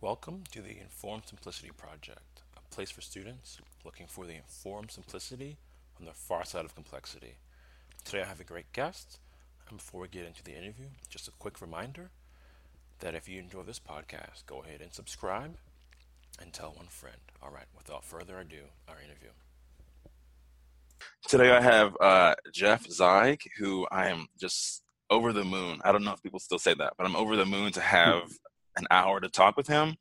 Welcome to the Informed Simplicity Project, a place for students looking for the informed simplicity on the far side of complexity. Today I have a great guest, and before we get into the interview, just a quick reminder that if you enjoy this podcast, go ahead and subscribe and tell one friend. All right, without further ado, our interview. Today I have uh, Jeff Zeig, who I am just over the moon. I don't know if people still say that, but I'm over the moon to have an hour to talk with him.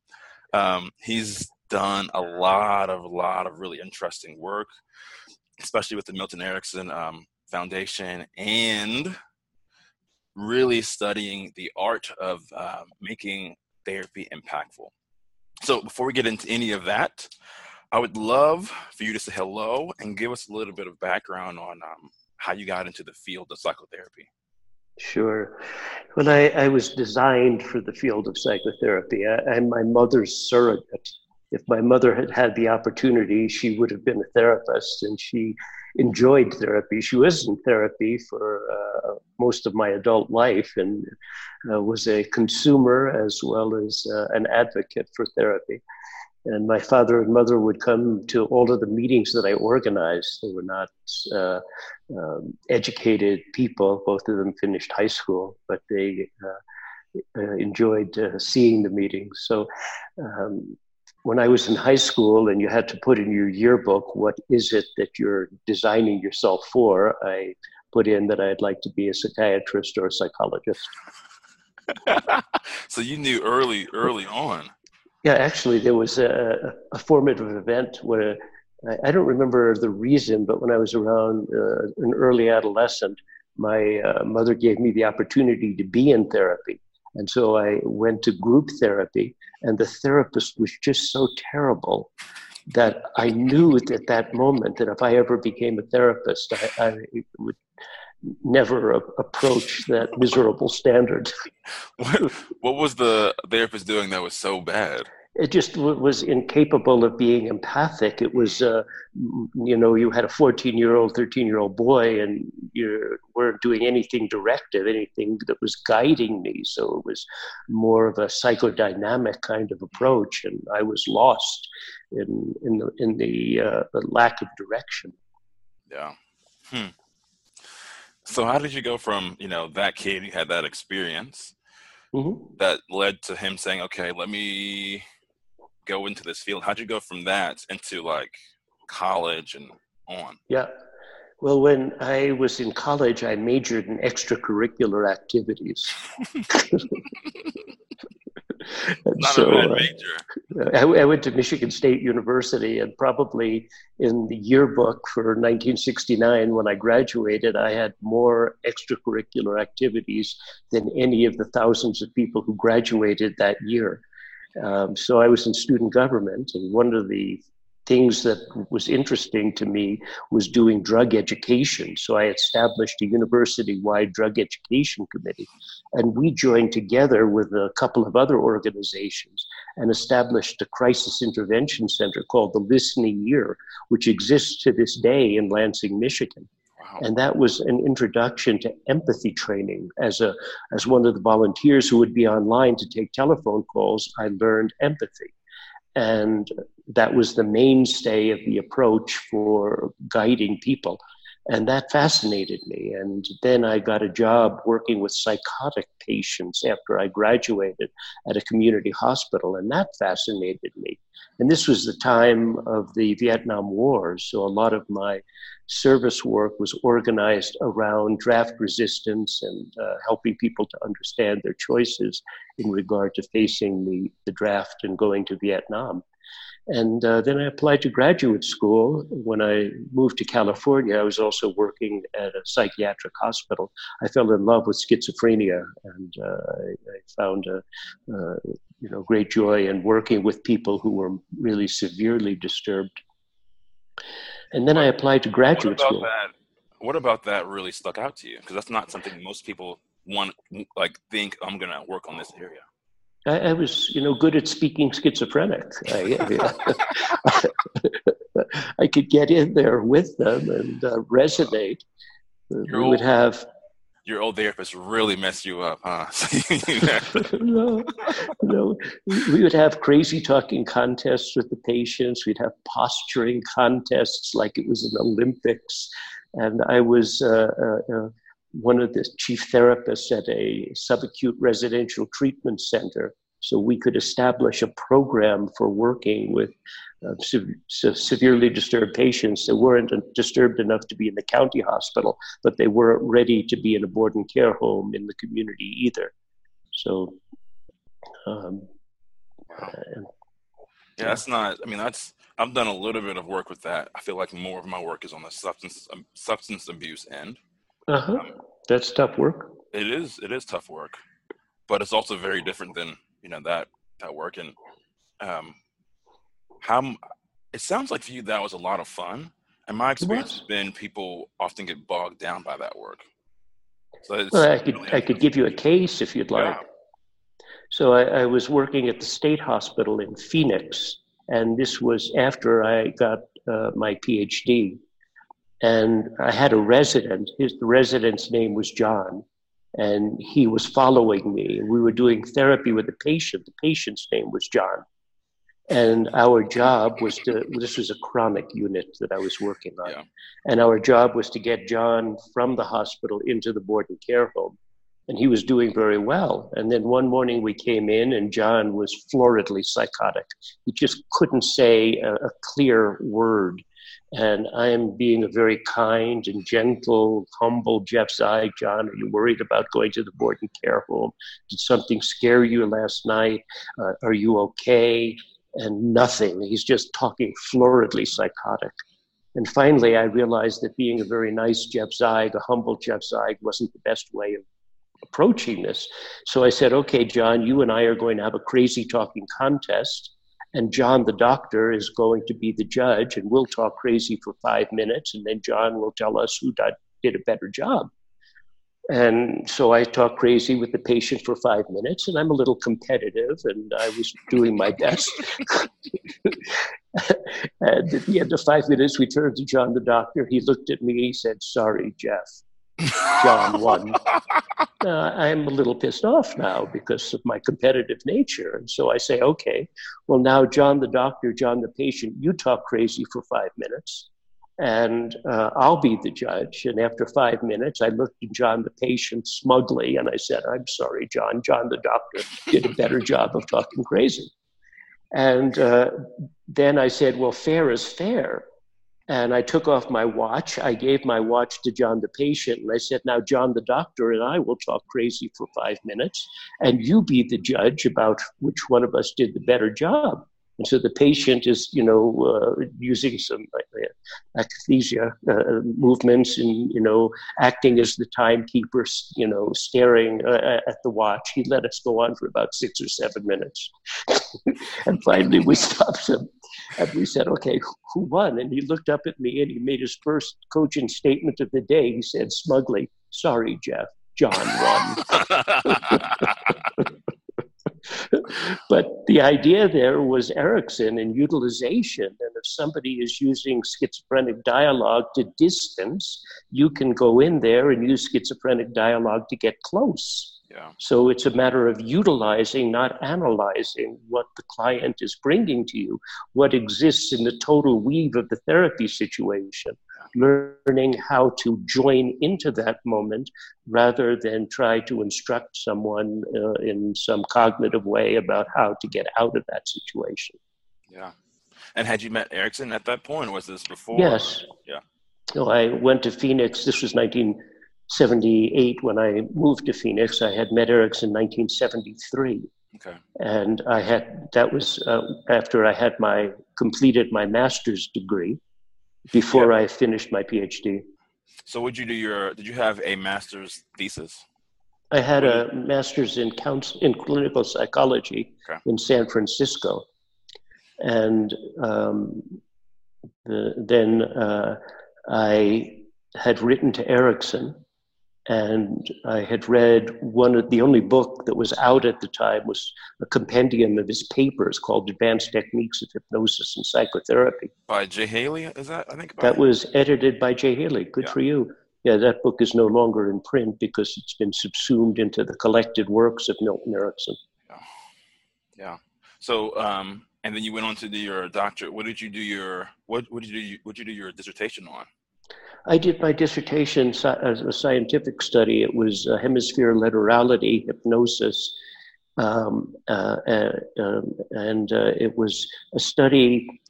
Um, he's done a lot of a lot of really interesting work, especially with the Milton Erickson um, Foundation and really studying the art of uh, making therapy impactful. So before we get into any of that, I would love for you to say hello and give us a little bit of background on um, how you got into the field of psychotherapy. Sure. When I, I was designed for the field of psychotherapy, I, I'm my mother's surrogate. If my mother had had the opportunity, she would have been a therapist, and she enjoyed therapy. She was in therapy for uh, most of my adult life and uh, was a consumer as well as uh, an advocate for therapy. And my father and mother would come to all of the meetings that I organized. They were not uh, um, educated people. Both of them finished high school, but they uh, uh, enjoyed uh, seeing the meetings. So um, when I was in high school and you had to put in your yearbook, what is it that you're designing yourself for? I put in that I'd like to be a psychiatrist or a psychologist. so you knew early, early on. Yeah, actually, there was a, a formative event where I, don't remember the reason, but when I was around uh, an early adolescent, my uh, mother gave me the opportunity to be in therapy. And so I went to group therapy, and the therapist was just so terrible that I knew at that moment that if I ever became a therapist, I, I would never a- approach that miserable standard. what, what was the therapist doing that was so bad? It just w- was incapable of being empathic. It was, uh, you know, you had a 14 year old, 13 year old boy, and you weren't doing anything directive, anything that was guiding me. So it was more of a psychodynamic kind of approach, and I was lost in in the in the, uh, the lack of direction. Yeah. Hmm. So how did you go from you know that kid you had that experience mm-hmm. that led to him saying, "Okay, let me go into this field? How'd you go from that into like college and on? Yeah. Well, when I was in college, I majored in extracurricular activities. Not so, a bad uh, major. I, I, went to Michigan State University, and probably in the yearbook for 1969, when I graduated, I had more extracurricular activities than any of the thousands of people who graduated that year. Um, so I was in student government, and one of the things that was interesting to me was doing drug education. So I established a university wide drug education committee. And we joined together with a couple of other organizations and established a crisis intervention center called the Listening Ear, which exists to this day in Lansing, Michigan. And that was an introduction to empathy training. As a as one of the volunteers who would be online to take telephone calls, I learned empathy. And that was the mainstay of the approach for guiding people. And that fascinated me. And then I got a job working with psychotic patients after I graduated at a community hospital, and that fascinated me. And this was the time of the Vietnam War, so a lot of my service work was organized around draft resistance and uh, helping people to understand their choices in regard to facing the, the draft and going to Vietnam. And uh, then I applied to graduate school. When I moved to California, I was also working at a psychiatric hospital. I fell in love with schizophrenia, and uh, I, I, found a, uh, you know great joy in working with people who were really severely disturbed. And then I applied to graduate what school. That, what about that really stuck out to you? Because that's not something most people want, like, think I'm going to work on this area. I, I, was, you know, good at speaking schizophrenic. I, I could get in there with them and uh, resonate. We would have. Your old therapist really messed you up, huh? no, no. We would have crazy talking contests with the patients. We'd have posturing contests like it was an Olympics. And I was uh, uh, uh, one of the chief therapists at a subacute residential treatment center. So we could establish a program for working with uh, se- severely disturbed patients that weren't disturbed enough to be in the county hospital, but they weren't ready to be in a board and care home in the community either. So, um, wow. uh, yeah, that's not. I mean, that's. I've done a little bit of work with that. I feel like more of my work is on the substance um, substance abuse end. Uh huh. Um, that's tough work. It is. It is tough work, but it's also very different than you know that that work. And um, how it sounds like for you that was a lot of fun. And my experience has been people often get bogged down by that work. So well, i could really i could give you a case if you'd like. Yeah. so I, I, was working at the state hospital in phoenix and this was after i got uh, my phd and i had a resident his the resident's name was john and he was following me. And we were doing therapy with the patient. The patient's name was john. And our job was to this was a chronic unit that i was working on. Yeah. and our job was to get john from the hospital into the board and care home. And he was doing very well. And then one morning we came in and john was floridly psychotic. He just couldn't say a, a clear word and I am being a very kind and gentle, humble Jeff Zeig. John, are you worried about going to the board and care home? Did something scare you last night? Uh, are you okay? and nothing. He's just talking floridly psychotic. And finally, I realized that being a very nice Jeff Zeig, a humble Jeff Zeig, wasn't the best way of approaching this. So I said, okay, John, you and I are going to have a crazy talking contest. And John, the doctor, is going to be the judge, and we'll talk crazy for five minutes. And then John will tell us who did a better job. And so I talked crazy with the patient for five minutes, and I'm a little competitive, and I was doing my best. and at the end of five minutes, we turned to John, the doctor. He looked at me, he said, Sorry, Jeff. John won. Uh, I'm a little pissed off now because of my competitive nature. And so I say, okay, well, now, John the doctor, John the patient, you talk crazy for five minutes and uh, I'll be the judge. And after five minutes, I looked at John the patient smugly and I said, I'm sorry, John. John the doctor did a better job of talking crazy. And uh, then I said, Well, fair is fair. And I took off my watch. I gave my watch to John the patient, and I said, Now, John the doctor and I will talk crazy for five minutes, and you be the judge about which one of us did the better job. And so the patient is, you know, uh, using some uh, akathisia uh, movements and, you know, acting as the timekeeper, you know, staring uh, at the watch. He let us go on for about six or seven minutes. and finally we stopped him and we said, okay, who won? And he looked up at me and he made his first coaching statement of the day. He said smugly, sorry, Jeff, John won. but the idea there was Erickson and utilization. And if somebody is using schizophrenic dialogue to distance, you can go in there and use schizophrenic dialogue to get close. Yeah. So it's a matter of utilizing, not analyzing what the client is bringing to you, what exists in the total weave of the therapy situation learning how to join into that moment rather than try to instruct someone uh, in some cognitive way about how to get out of that situation. Yeah. And had you met Erickson at that point? Was this before? Yes. Yeah. So I went to Phoenix. This was 1978 when I moved to Phoenix. I had met Erickson in 1973. Okay. And I had that was uh, after I had my completed my master's degree before I finished my PhD. So, would you do your? Did you have a master's thesis? I had a master's in counsel, in clinical psychology okay. in San Francisco, and um, the, then uh, I had written to Erickson and I had read one of the only book that was out at the time was a compendium of his papers called Advanced Techniques of Hypnosis and Psychotherapy. By Jay Haley, is that? I think that was edited by Jay Haley. Good yeah. for you. yeah, that book is no longer in print because it's been subsumed into the collected works of Milton Erickson. Yeah. yeah. So, um, and then you went on to do your doctorate. What did you do your what? What did you do? What did you do your dissertation on? I did my dissertation as a scientific study. It was hemisphere laterality hypnosis, um, uh, uh, um, and uh, it was a study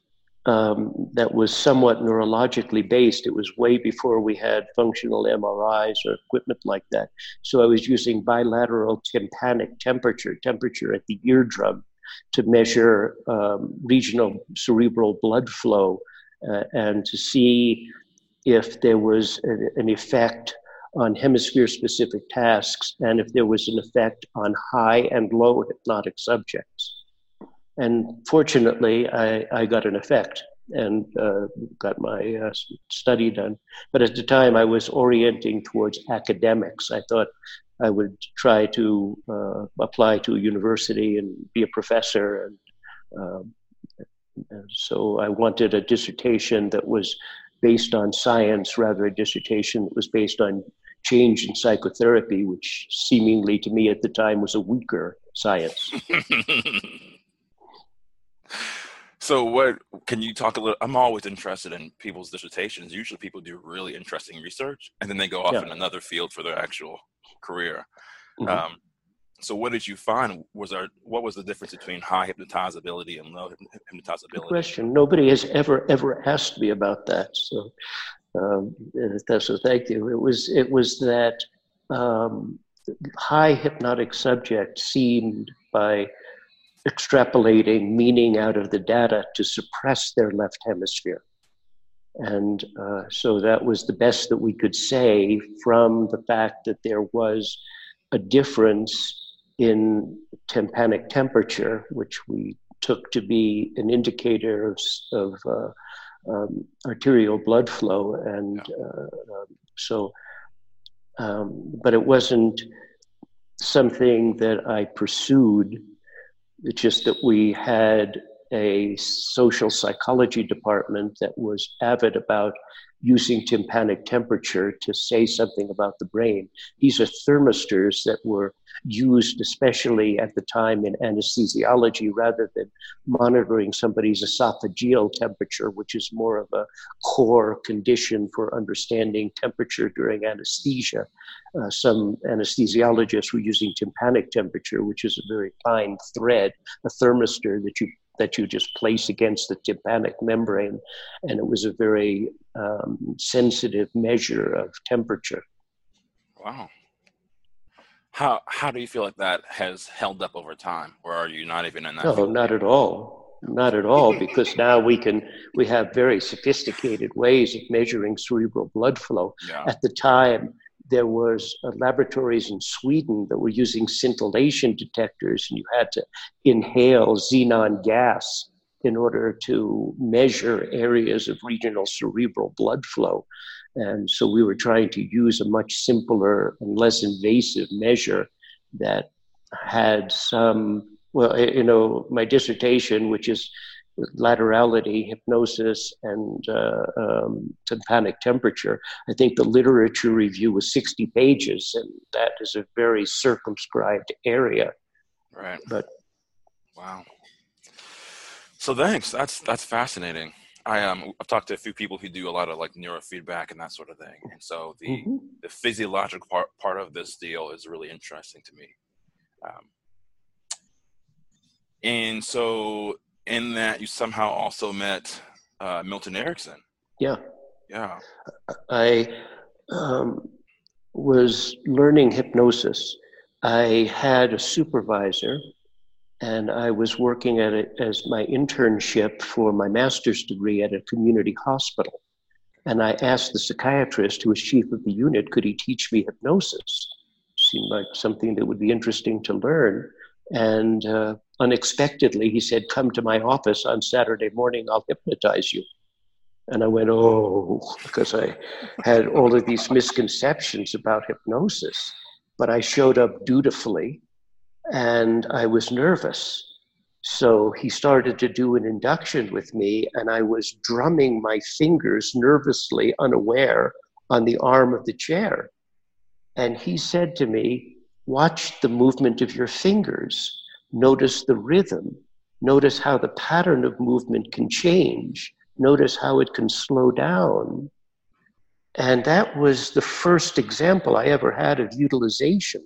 um, that was somewhat neurologically based. It was way before we had functional MRIs or equipment like that. So I was using bilateral tympanic temperature, temperature at the eardrum, to measure um, regional cerebral blood flow uh, and to see if there was an effect on hemisphere specific tasks and if there was an effect on high and low hypnotic subjects. And fortunately, I, I got an effect and uh, got my uh, study done. But at the time, I was orienting towards academics. I thought I would try to uh, apply to a university and be a professor. And, um, and so I wanted a dissertation that was based on science rather a dissertation that was based on change in psychotherapy, which seemingly to me at the time was a weaker science. so what can you talk a little i'm always interested in people's dissertations usually people do really interesting research and then they go off yeah. in another field for their actual career mm-hmm. um, so what did you find? Was there what was the difference between high hypnotizability and low hypnotizability? Good question. Nobody has ever ever asked me about that so um, so thank you. It was it was that um, high hypnotic subjects seemed by extrapolating meaning out of the data to suppress their left hemisphere. And uh, so that was the best that we could say from the fact that there was a difference in tympanic temperature, which we took to be an indicator of, of uh, um, arterial blood flow. And uh, um, so, um, but it wasn't something that I pursued. It's just that we had a social psychology department that was avid about using tympanic temperature to say something about the brain. These are thermistors that were used especially at the time in anesthesiology rather than monitoring somebody's esophageal temperature, which is more of a core condition for understanding temperature during anesthesia. Uh, some anesthesiologists were using tympanic temperature, which is a very fine thread, a thermistor that you that you just place against the tympanic membrane, and it was a very um, sensitive measure of temperature. Wow. How how do you feel like that has held up over time, or are you not even in that? No, field? not at all. Not at all, because now we can we have very sophisticated ways of measuring cerebral blood flow. Yeah. At the time, there was uh, laboratories in Sweden that were using scintillation detectors, and you had to inhale xenon gas in order to measure areas of regional cerebral blood flow. And so we were trying to use a much simpler and less invasive measure that had some, well, you know, my dissertation, which is laterality, hypnosis, and uh, um, tympanic temperature. I think the literature review was 60 pages, and that is a very circumscribed area. Right. But wow. So thanks. That's that's fascinating. I um I've talked to a few people who do a lot of like neurofeedback and that sort of thing, and so the mm-hmm. the physiological part part of this deal is really interesting to me. Um, and so in that you somehow also met uh, Milton Erickson. Yeah. Yeah. I um, was learning hypnosis. I had a supervisor, and I was working at it as my internship for my master's degree at a community hospital. And I asked the psychiatrist, who was chief of the unit, could he teach me hypnosis? Seemed like something that would be interesting to learn. And uh, unexpectedly, he said, Come to my office on Saturday morning, I'll hypnotize you. And I went, Oh, because I had all of these misconceptions about hypnosis. But I showed up dutifully and I was nervous. So he started to do an induction with me, and I was drumming my fingers nervously, unaware on the arm of the chair. And he said to me, Watch the movement of your fingers, notice the rhythm, notice how the pattern of movement can change, notice how it can slow down. And that was the first example I ever had of utilization.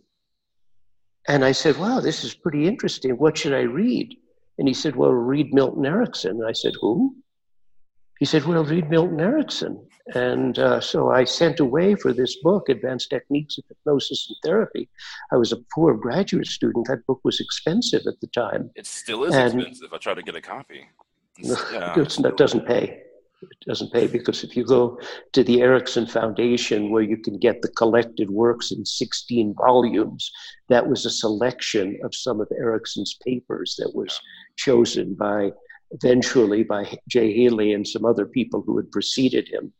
And I said, Wow, this is pretty interesting. What should I read? And he said, Well, read Milton Erickson. And I said, Who? He said, Well, read Milton Erickson. And uh, so I sent away for this book, Advanced Techniques of Hypnosis and Therapy. I was a poor graduate student. That book was expensive at the time. It still is and expensive. I try to get a copy. Yeah, it doesn't pay. It doesn't pay because if you go to the Erickson Foundation, where you can get the collected works in 16 volumes, that was a selection of some of Erickson's papers that was chosen by eventually by Jay Haley and some other people who had preceded him.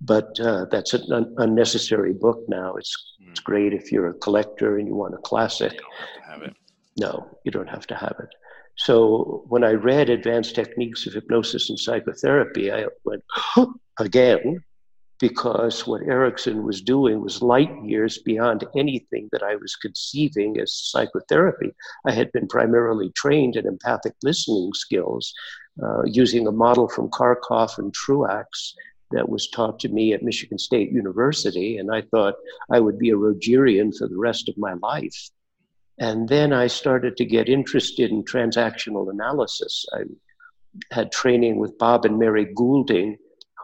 But uh, that's an un- unnecessary book now. It's, mm. it's great if you're a collector and you want a classic. You. No, you don't have to have it. So when I read Advanced Techniques of Hypnosis and Psychotherapy, I went, again, because what Erickson was doing was light years beyond anything that I was conceiving as psychotherapy. I had been primarily trained in empathic listening skills uh, using a model from Carkhuff and Truax that was taught to me at Michigan State University, and I thought I would be a Rogerian for the rest of my life. And then I started to get interested in transactional analysis. I had training with Bob and Mary Goulding,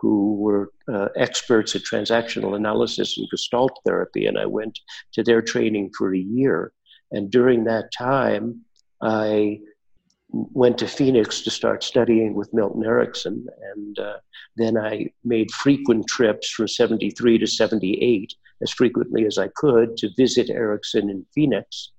who were uh, experts at transactional analysis and gestalt therapy, and I went to their training for a year. And during that time, I went to Phoenix to start studying with Milton Erickson, and uh, then I made frequent trips from 73 to 78, as frequently as I could, to visit Erickson in Phoenix.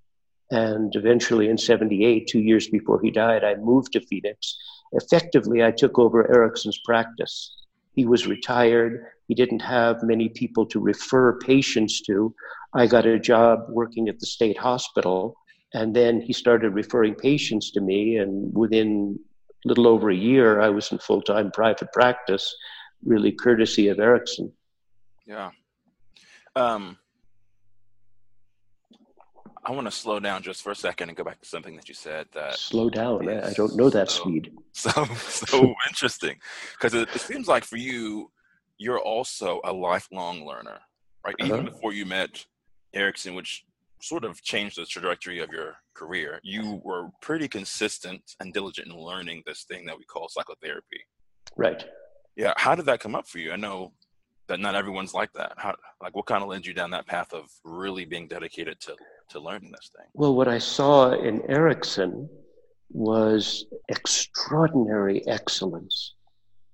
And eventually in 78, two years before he died, I moved to Phoenix. Effectively, I took over Erickson's practice. He was retired. He didn't have many people to refer patients to. I got a job working at the state hospital, and then he started referring patients to me. And within a little over a year, I was in full time private practice, really courtesy of Erickson. Yeah. Um, I want to slow down just for a second and go back to something that you said. That slow down. I don't know that so, speed. So so interesting because it, it, seems like for you, you're also a lifelong learner, right? Uh-huh. Even before you met Erickson, which sort of changed the trajectory of your career, you were pretty consistent and diligent in learning this thing that we call psychotherapy. Right. Yeah. How did that come up for you? I know that not everyone's like that. How, like, what kind of led you down that path of really being dedicated to to learning this thing? Well, what I saw in Erickson was extraordinary excellence.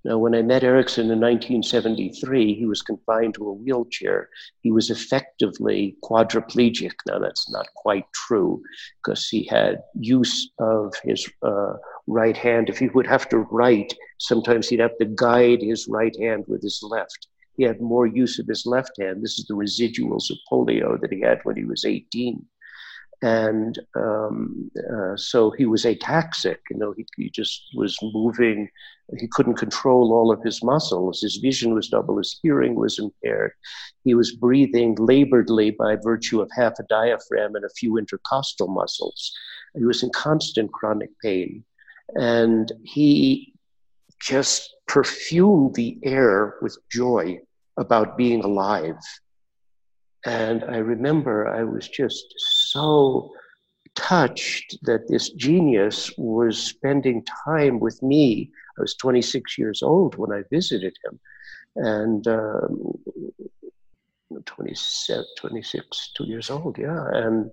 Now, when I met Erickson in 1973, he was confined to a wheelchair. He was effectively quadriplegic. Now, that's not quite true because he had use of his uh, right hand. If he would have to write, sometimes he'd have to guide his right hand with his left he had more use of his left hand. This is the residuals of polio that he had when he was 18. And um, uh, so he was ataxic, you know, he, he just was moving. He couldn't control all of his muscles. His vision was double, his hearing was impaired. He was breathing laboredly by virtue of half a diaphragm and a few intercostal muscles. He was in constant chronic pain. And he just perfumed the air with joy about being alive. And I remember I was just so touched that this genius was spending time with me. I was 26 years old when I visited him. And um, 27, 26, two years old, yeah. And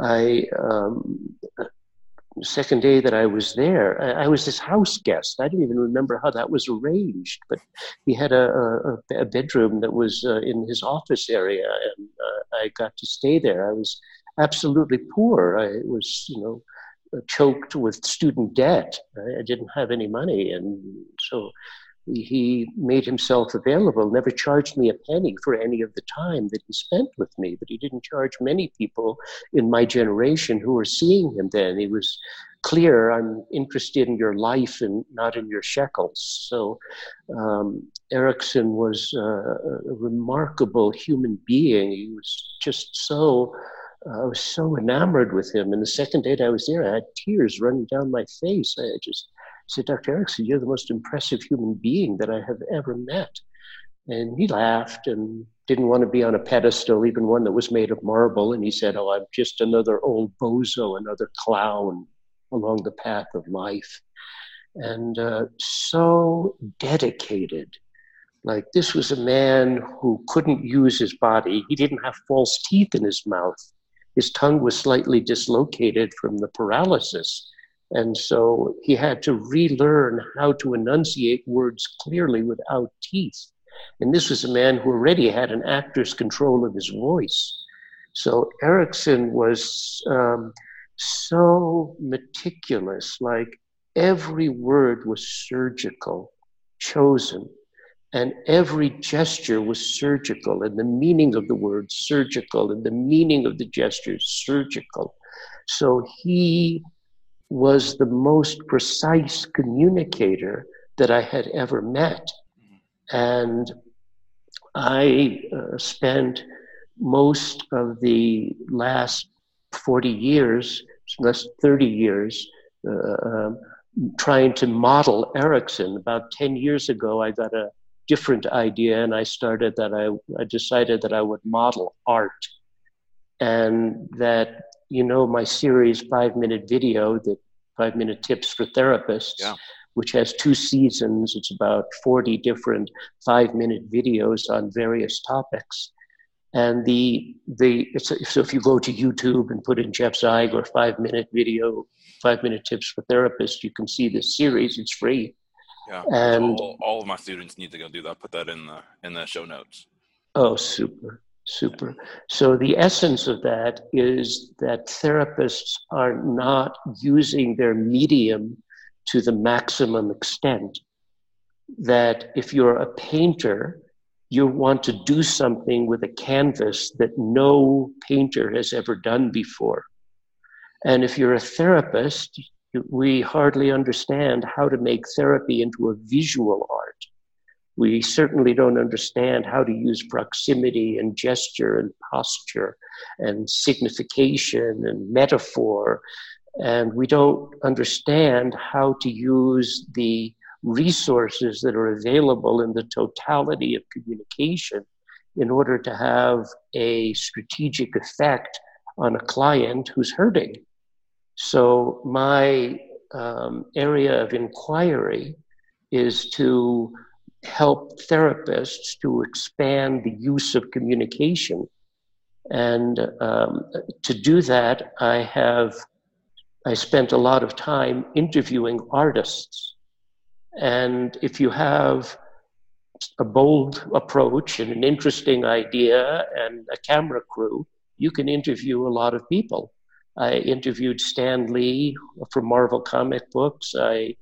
I, um, second day that I was there, I, I, was his house guest. I didn't even remember how that was arranged, but he had a, a, a bedroom that was uh, in his office area, and uh, I got to stay there. I was absolutely poor. I was, you know, choked with student debt. I, I didn't have any money, and so he made himself available, never charged me a penny for any of the time that he spent with me, but he didn't charge many people in my generation who were seeing him then. He was clear, I'm interested in your life and not in your shekels. So um, Erickson was a remarkable human being. He was just so. Uh, I was so enamored with him. And the second date I was there, I had tears running down my face. I just said, Dr. Erickson, you're the most impressive human being that I have ever met. And he laughed and didn't want to be on a pedestal, even one that was made of marble. And he said, Oh, I'm just another old bozo, another clown along the path of life. And uh, so dedicated. Like this was a man who couldn't use his body. He didn't have false teeth in his mouth. His tongue was slightly dislocated from the paralysis. And so he had to relearn how to enunciate words clearly without teeth. And this was a man who already had an actor's control of his voice. So Erickson was um, so meticulous, like every word was surgical, chosen, and every gesture was surgical, and the meaning of the word surgical, and the meaning of the gesture surgical. So he was the most precise communicator that I had ever met. And I uh, spent most of the last 40 years, last 30 years, uh, um, trying to model Erickson. About 10 years ago, I got a different idea and I started that I, I decided that I would model art and that you know my series five minute video that five minute tips for therapists yeah. which has two seasons. It's about 40 different five minute videos on various topics. And the the so if you go to youtube and put in jeff or five minute video five minute tips for therapists you can see this series. It's free. Yeah. And all, all of my students need to go do that. Put that in the in the show notes. Oh super Super. So the essence of that is that therapists are not using their medium to the maximum extent. That if you're a painter, you want to do something with a canvas that no painter has ever done before. And if you're a therapist, we hardly understand how to make therapy into a visual art we certainly don't understand how to use proximity and gesture and posture and signification and metaphor. And we don't understand how to use the resources that are available in the totality of communication in order to have a strategic effect on a client who's hurting. So, my um, area of inquiry is to help therapists to expand the use of communication. And um, to do that, I have I spent a lot of time interviewing artists. And if you have a bold approach and an interesting idea and a camera crew, you can interview a lot of people. I interviewed Stan Lee from Marvel Comic Books. I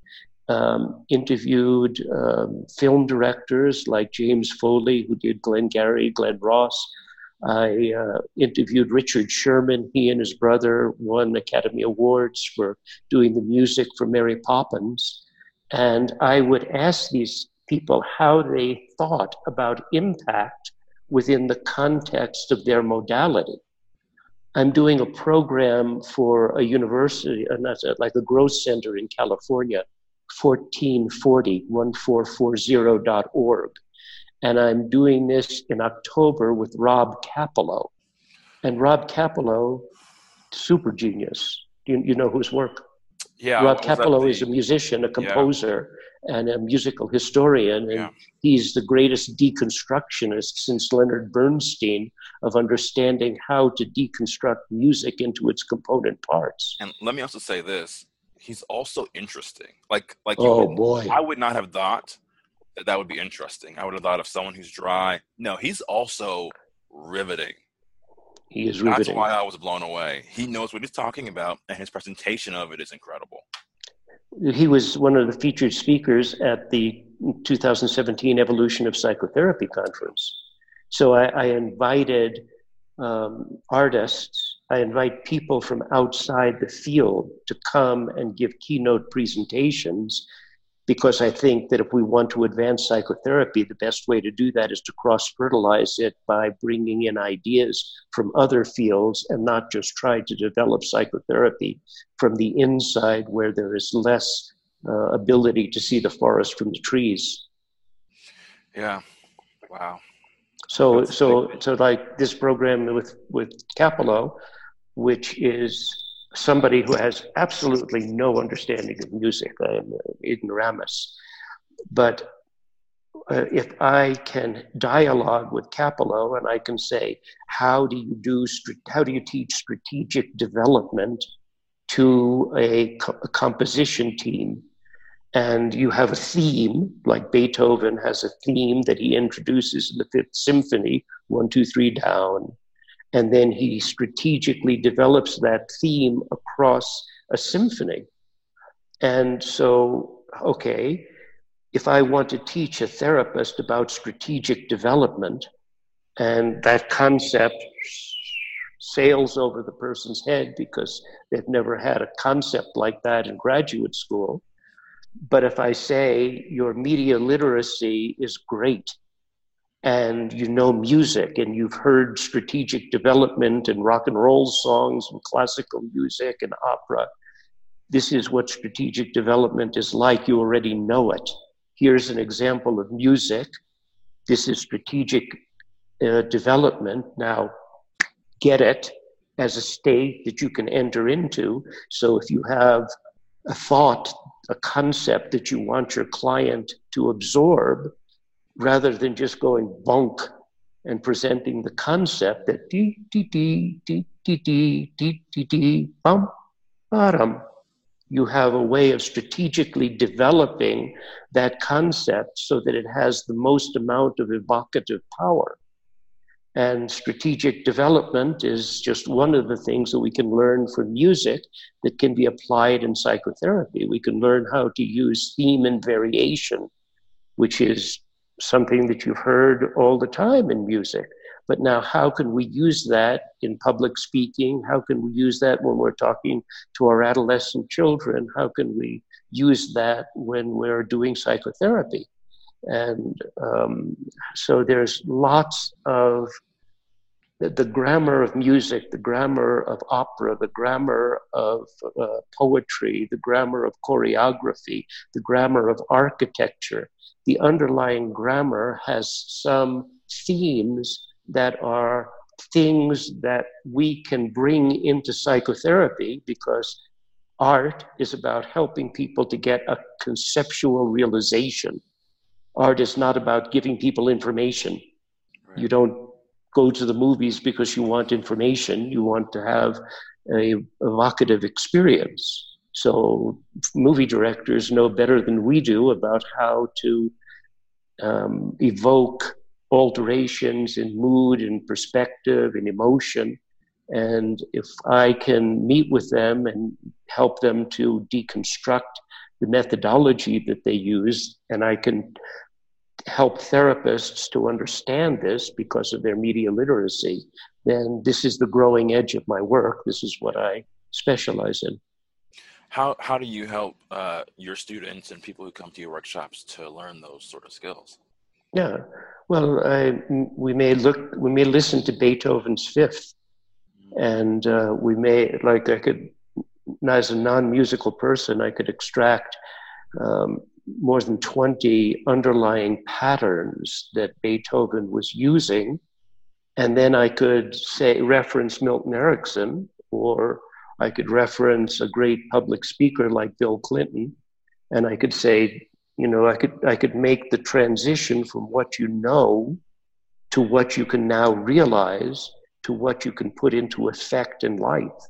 um, interviewed um, film directors like James Foley, who did Glenn Glengarry, Glen Ross. I uh, interviewed Richard Sherman. He and his brother won Academy Awards for doing the music for Mary Poppins. And I would ask these people how they thought about impact within the context of their modality. I'm doing a program for a university, uh, like a growth center in California 1440, 1440.org. And I'm doing this in October with Rob Kapilow. And Rob Kapilow, super genius. You, you know whose work? Yeah. Rob Kapilow the, is a musician, a composer, yeah. and a musical historian. And yeah. he's the greatest deconstructionist since Leonard Bernstein of understanding how to deconstruct music into its component parts. And let me also say this he's also interesting. Like like oh boy, I would not have thought that that would be interesting. I would have thought of someone who's dry. No, he's also riveting. He is riveting. That's why I was blown away. He knows what he's talking about, and his presentation of it is incredible. he was one of the featured speakers at the 2017 Evolution of Psychotherapy conference. So I, I invited um, artists, I invite people from outside the field to come and give keynote presentations because I think that if we want to advance psychotherapy, the best way to do that is to cross fertilize it by bringing in ideas from other fields and not just try to develop psychotherapy from the inside where there is less uh, ability to see the forest from the trees. Yeah. Wow. So, so, so like this program with with Kapilow, which is somebody who has absolutely no understanding of music. I am ignoramus. But uh, if I can dialogue with Kapilow and I can say, how do you do, how do you teach strategic development to a, co- a composition team? And you have a theme, like Beethoven has a theme that he introduces in the Fifth Symphony, one, two, three, down and then he strategically develops that theme across a symphony. And so, okay, if I want to teach a therapist about strategic development, and that concept sails over the person's head because they've never had a concept like that in graduate school. But if I say your media literacy is great, and you know music and you've heard strategic development and rock and roll songs and classical music and opera. This is what strategic development is like. You already know it. Here's an example of music. This is strategic uh, development. Now, get it as a state that you can enter into. So if you have a thought, a concept that you want your client to absorb, rather than just going bonk and presenting the concept that dee dee dee dee dee dee dee dee dee bum bottom. You have a way of strategically developing that concept so that it has the most amount of evocative power. And strategic development is just one of the things that we can learn from music that can be applied in psychotherapy. We can learn how to use theme and variation, which is something that you've heard all the time in music. But now, how can we use that in public speaking? How can we use that when we're talking to our adolescent children? How can we use that when we're doing psychotherapy? And um, so there's lots of the, the, grammar of music, the grammar of opera, the grammar of uh, poetry, the grammar of choreography, the grammar of architecture the underlying grammar has some themes that are things that we can bring into psychotherapy because art is about helping people to get a conceptual realization. Art is not about giving people information. Right. You don't go to the movies because you want information, you want to have a evocative experience. So, movie directors know better than we do about how to um, evoke alterations in mood and perspective and emotion. And if I can meet with them and help them to deconstruct the methodology that they use, and I can help therapists to understand this because of their media literacy, then this is the growing edge of my work. This is what I specialize in. How how do you help uh, your students and people who come to your workshops to learn those sort of skills? Yeah, well, I, we may look, we may listen to Beethoven's Fifth, and uh, we may like I could, as a non-musical person, I could extract um, more than twenty underlying patterns that Beethoven was using, and then I could say reference Milton Erickson or I could reference a great public speaker like Bill Clinton, and I could say, you know, I could I could make the transition from what you know to what you can now realize to what you can put into effect in life.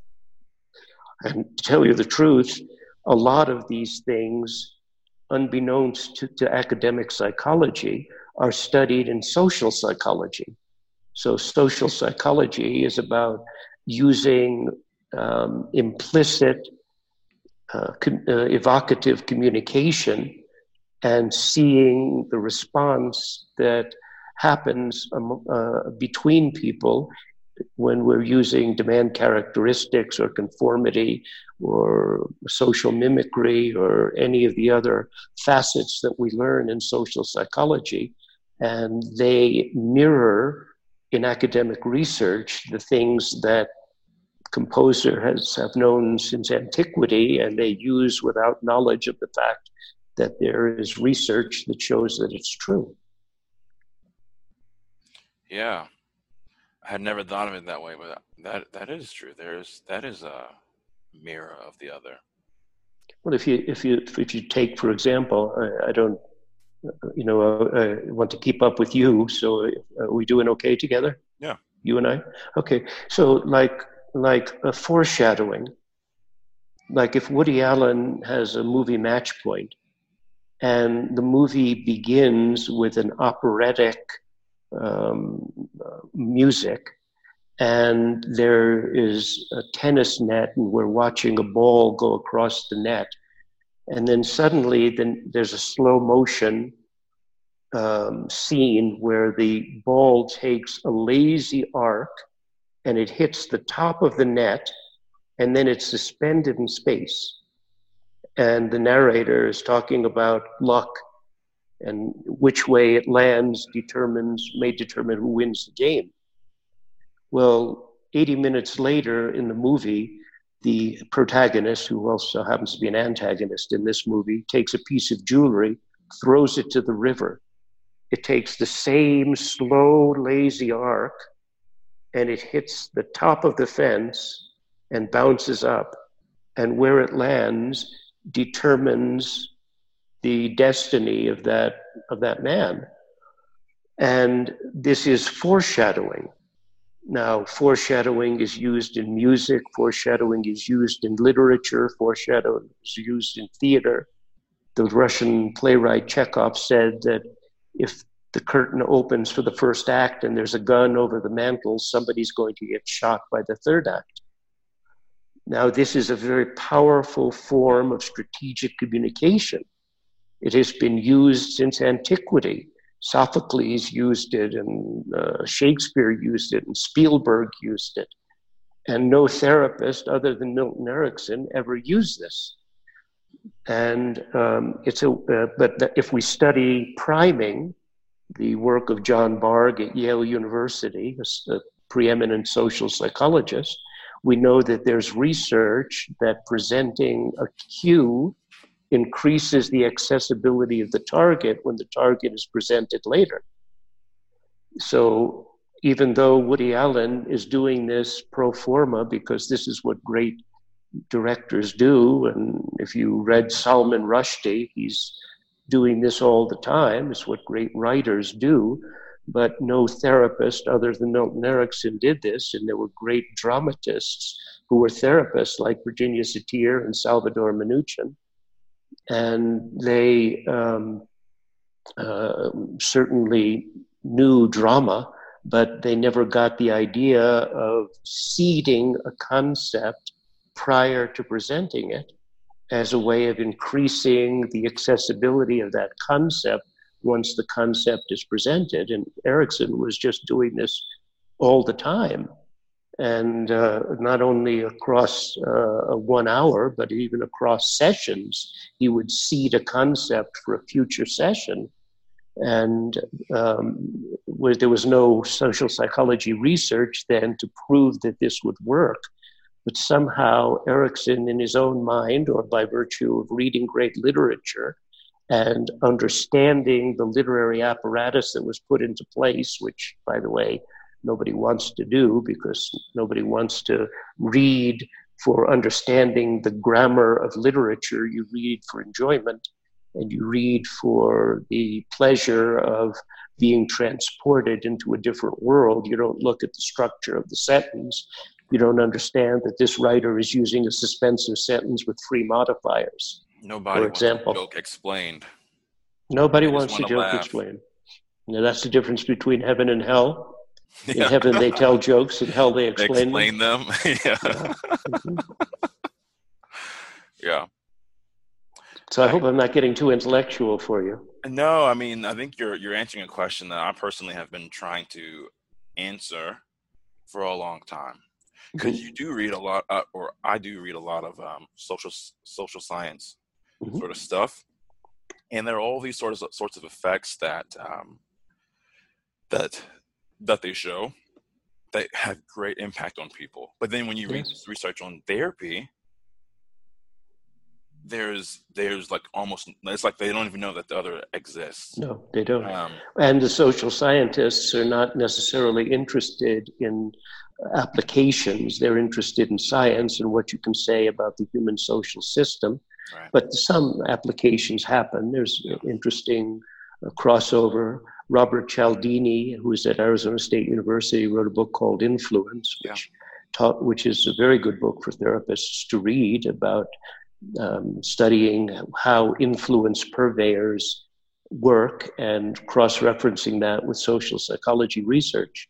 And to tell you the truth, a lot of these things, unbeknownst to, to academic psychology, are studied in social psychology. So, social psychology is about using um, implicit uh, con- uh, evocative communication and seeing the response that happens um, uh, between people when we're using demand characteristics or conformity or social mimicry or any of the other facets that we learn in social psychology. And they mirror in academic research the things that composer has have known since antiquity and they use without knowledge of the fact that there is research that shows that it's true. Yeah. I had never thought of it that way, but that that is true. There's that is a mirror of the other. Well, if you if you if you take, for example, I, I don't, you know, I want to keep up with you. So, are we doing okay together? Yeah. You and I. Okay. So, like like a foreshadowing. Like if Woody Allen has a movie match point, and the movie begins with an operatic um, music, and there is a tennis net, and we're watching a ball go across the net, and then suddenly, then there's a slow motion um, scene where the ball takes a lazy arc and it hits the top of the net, and then it's suspended in space. And the narrator is talking about luck and which way it lands determines may determine who wins the game. Well, 80 minutes later in the movie, the protagonist, who also happens to be an antagonist in this movie, takes a piece of jewelry, throws it to the river. It takes the same slow, lazy arc, and it hits the top of the fence and bounces up. And where it lands determines the destiny of that of that man and this is foreshadowing now foreshadowing is used in music foreshadowing is used in literature foreshadowing is used in theater the russian playwright chekhov said that if the curtain opens for the first act and there's a gun over the mantel somebody's going to get shot by the third act now this is a very powerful form of strategic communication it has been used since antiquity. Sophocles used it, and uh, Shakespeare used it, and Spielberg used it. And no therapist other than Milton Erickson ever used this. And um, it's a, uh, but if we study priming, the work of John Bargh at Yale University, a, a preeminent social psychologist, we know that there's research that presenting a cue increases the accessibility of the target when the target is presented later. So even though Woody Allen is doing this pro forma because this is what great directors do, and if you read Salman Rushdie, he's doing this all the time, it's what great writers do. But no therapist other than Milton Erickson did this, and there were great dramatists who were therapists like Virginia Satir and Salvador Minuchin and they um, uh, certainly knew drama, but they never got the idea of seeding a concept prior to presenting it as a way of increasing the accessibility of that concept once the concept is presented. And Erickson was just doing this all the time and uh, not only across uh, one hour, but even across sessions, he would seed a concept for a future session. And um, there was no social psychology research then to prove that this would work. But somehow Erickson, in his own mind, or by virtue of reading great literature and understanding the literary apparatus that was put into place, which, by the way, nobody wants to do because nobody wants to read for understanding the grammar of literature. You read for enjoyment and you read for the pleasure of being transported into a different world. You don't look at the structure of the sentence. You don't understand that this writer is using a suspensive sentence with free modifiers. Nobody for example, joke explained. Nobody wants a joke explained. Now, that's the difference between heaven and hell. In yeah. heaven, they tell jokes. In hell, they explain, explain them. them. yeah. Yeah. Mm-hmm. yeah. So I hope I'm not getting too intellectual for you. No, I mean I think you're you're answering a question that I personally have been trying to answer for a long time because mm-hmm. you do read a lot, uh, or I do read a lot of um, social social science mm-hmm. sort of stuff, and there are all these sorts of sorts of effects that um, that that they show that have great impact on people. But then when you read research on therapy, there's there's like almost it's like they don't even know that the other exists. No, they don't. Um, and the social scientists are not necessarily interested in applications. They're interested in science and what you can say about the human social system. Right. But some applications happen. There's interesting uh, crossover. Robert Cialdini, who is at Arizona State University, wrote a book called Influence, which yeah. taught, which is a very good book for therapists to read about um, studying how influence purveyors work and cross referencing that with social psychology research.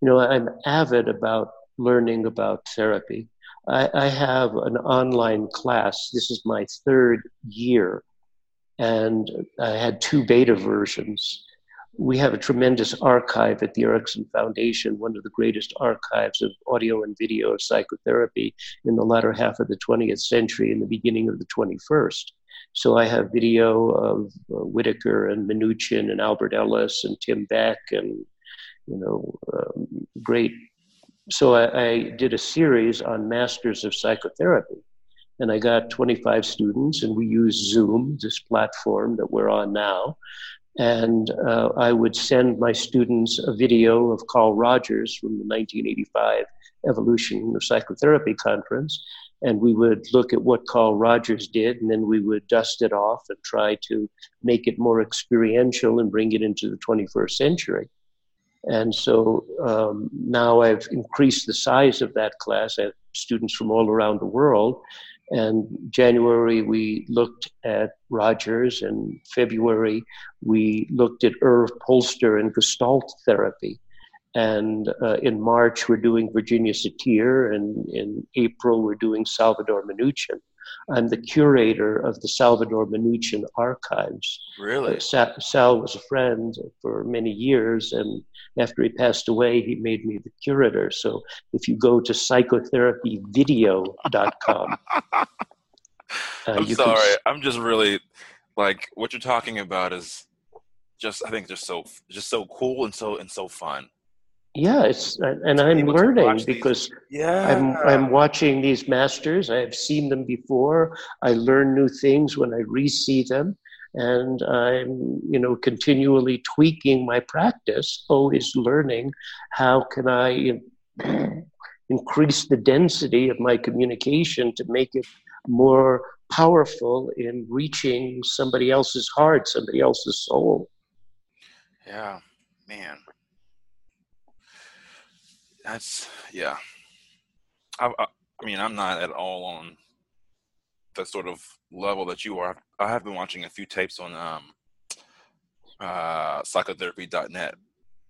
You know, I'm avid about learning about therapy. I, I have an online class. This is my third year, and I had two beta versions we have a tremendous archive at the Erickson Foundation, one of the greatest archives of audio and video of psychotherapy in the latter half of the 20th century and the beginning of the 21st. So I have video of uh, Whitaker and Minuchin and Albert Ellis and Tim Beck and, you know, um, great. So I, I did a series on Masters of Psychotherapy and I got 25 students, and we use Zoom, this platform that we're on now, and uh, I would send my students a video of Carl Rogers from the 1985 Evolution of Psychotherapy Conference. And we would look at what Carl Rogers did, and then we would dust it off and try to make it more experiential and bring it into the 21st century. And so um, now I've increased the size of that class. I have students from all around the world. And January, we looked at Rogers, and February, we looked at Irv Polster and Gestalt therapy. And uh, in March, we're doing Virginia Satir, and in April, we're doing Salvador Minuchin. I'm the curator of the Salvador Minuchin archives. Really? Uh, Sal, Sal was a friend for many years, and after he passed away, he made me the curator. So if you go to psychotherapyvideo.com, uh, I'm sorry. Can... I'm just really like what you're talking about is just I think just so just so cool and so and so fun. Yeah it's and i'm learning because yeah. I'm i'm watching these masters. I've seen them before. I learn new things when i re-see them and i'm you know continually tweaking my practice always learning how can i increase the density of my communication to make it more powerful in reaching somebody else's heart somebody else's soul yeah man that's yeah. I, I, I mean, I'm not at all on the sort of level that you are. I have been watching a few tapes on um, uh, psychotherapy.net.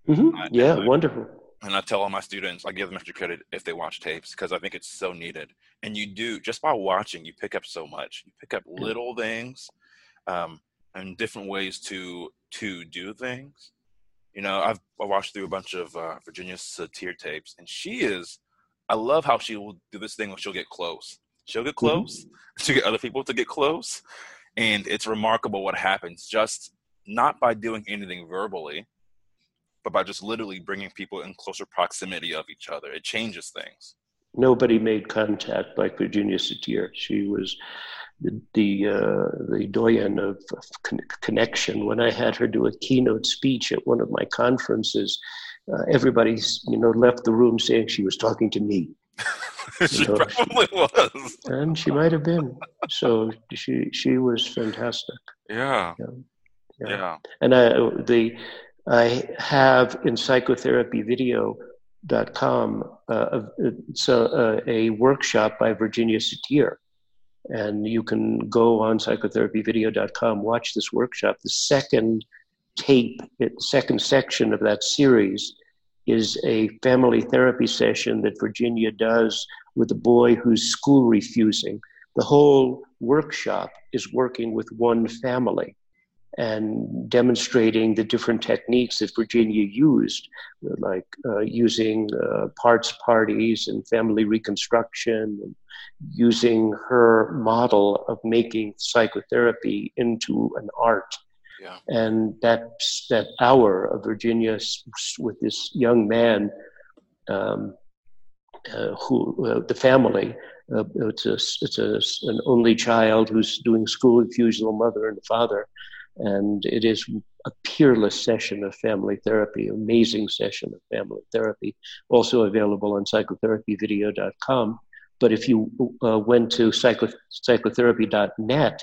Mm-hmm. yeah, I, wonderful. And I tell all my students, I give them extra credit if they watch tapes because I think it's so needed. And you do just by watching, you pick up so much. You pick up little things um, and different ways to to do things you know, I've I watched through a bunch of uh, Virginia Satir tapes, and she is. I love how she will do this thing where she'll get close. She'll get mm-hmm. close mm-hmm. to get other people to get close, and it's remarkable what happens just not by doing anything verbally, but by just literally bringing people in closer proximity of each other. It changes things. Nobody made contact like Virginia Satir. She was the the, uh, the doyen of, con- connection. When I had her do a keynote speech at one of my conferences, uh, everybody you know left the room saying she was talking to me. she know, probably she, was, and she might have been. So she she was fantastic. Yeah. Yeah. yeah. yeah. And I the I have in psychotherapy video dot com uh, so uh, a workshop by Virginia Satir and you can go on psychotherapyvideo.com, watch this workshop. The second tape, the second section of that series is a family therapy session that Virginia does with a boy who's school refusing. The whole workshop is working with one family and demonstrating the different techniques that Virginia used, like uh, using uh, parts parties and family reconstruction, and using her model of making psychotherapy into an art. Yeah. And that that hour of Virginia with this young man, um, uh, who uh, the family, uh, it's a it's a, an only child who's doing school usual mother and father, and it is a peerless session of family therapy, amazing session of family therapy, also available on psychotherapyvideo.com. But if you uh, went to psycho- psychotherapy.net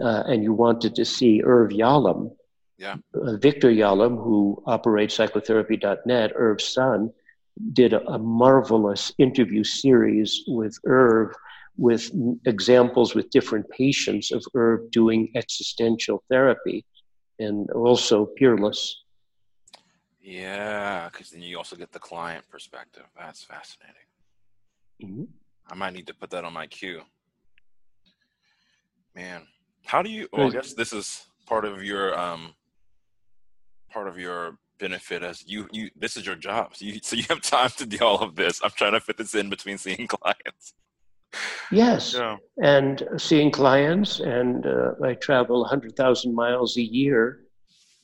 uh, and you wanted to see Irv Yalom, yeah. Uh, Victor Yalom, who operates psychotherapy.net, Irv's son, did a, a marvelous interview series with Irv with examples with different patients of Irv doing existential therapy and also peerless. Yeah, because then you also get the client perspective. That's fascinating. Mm-hmm. I might need to put that on my queue. Man, how do you? Well, I guess this is part of your um, part of your benefit as you you. This is your job, so you so you have time to do all of this. I'm trying to fit this in between seeing clients. Yes, yeah. and seeing clients, and uh, I travel 100,000 miles a year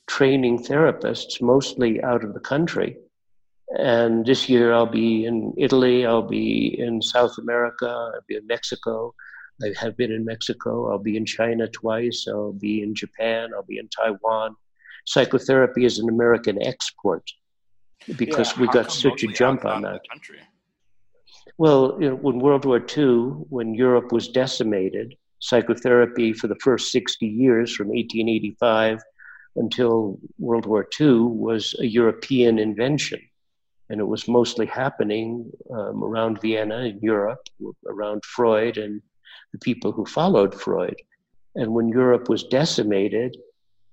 training therapists, mostly out of the country. And this year I'll be in Italy, I'll be in South America, I'll be in Mexico. I have been in Mexico, I'll be in China twice, I'll be in Japan, I'll be in Taiwan. Psychotherapy is an American export because yeah, we got such a jump on that. Country? Well, you know, when World War II, when Europe was decimated, psychotherapy for the first 60 years, from 1885 until World War II, was a European invention. And it was mostly happening um, around Vienna in Europe, around Freud and the people who followed Freud. And when Europe was decimated,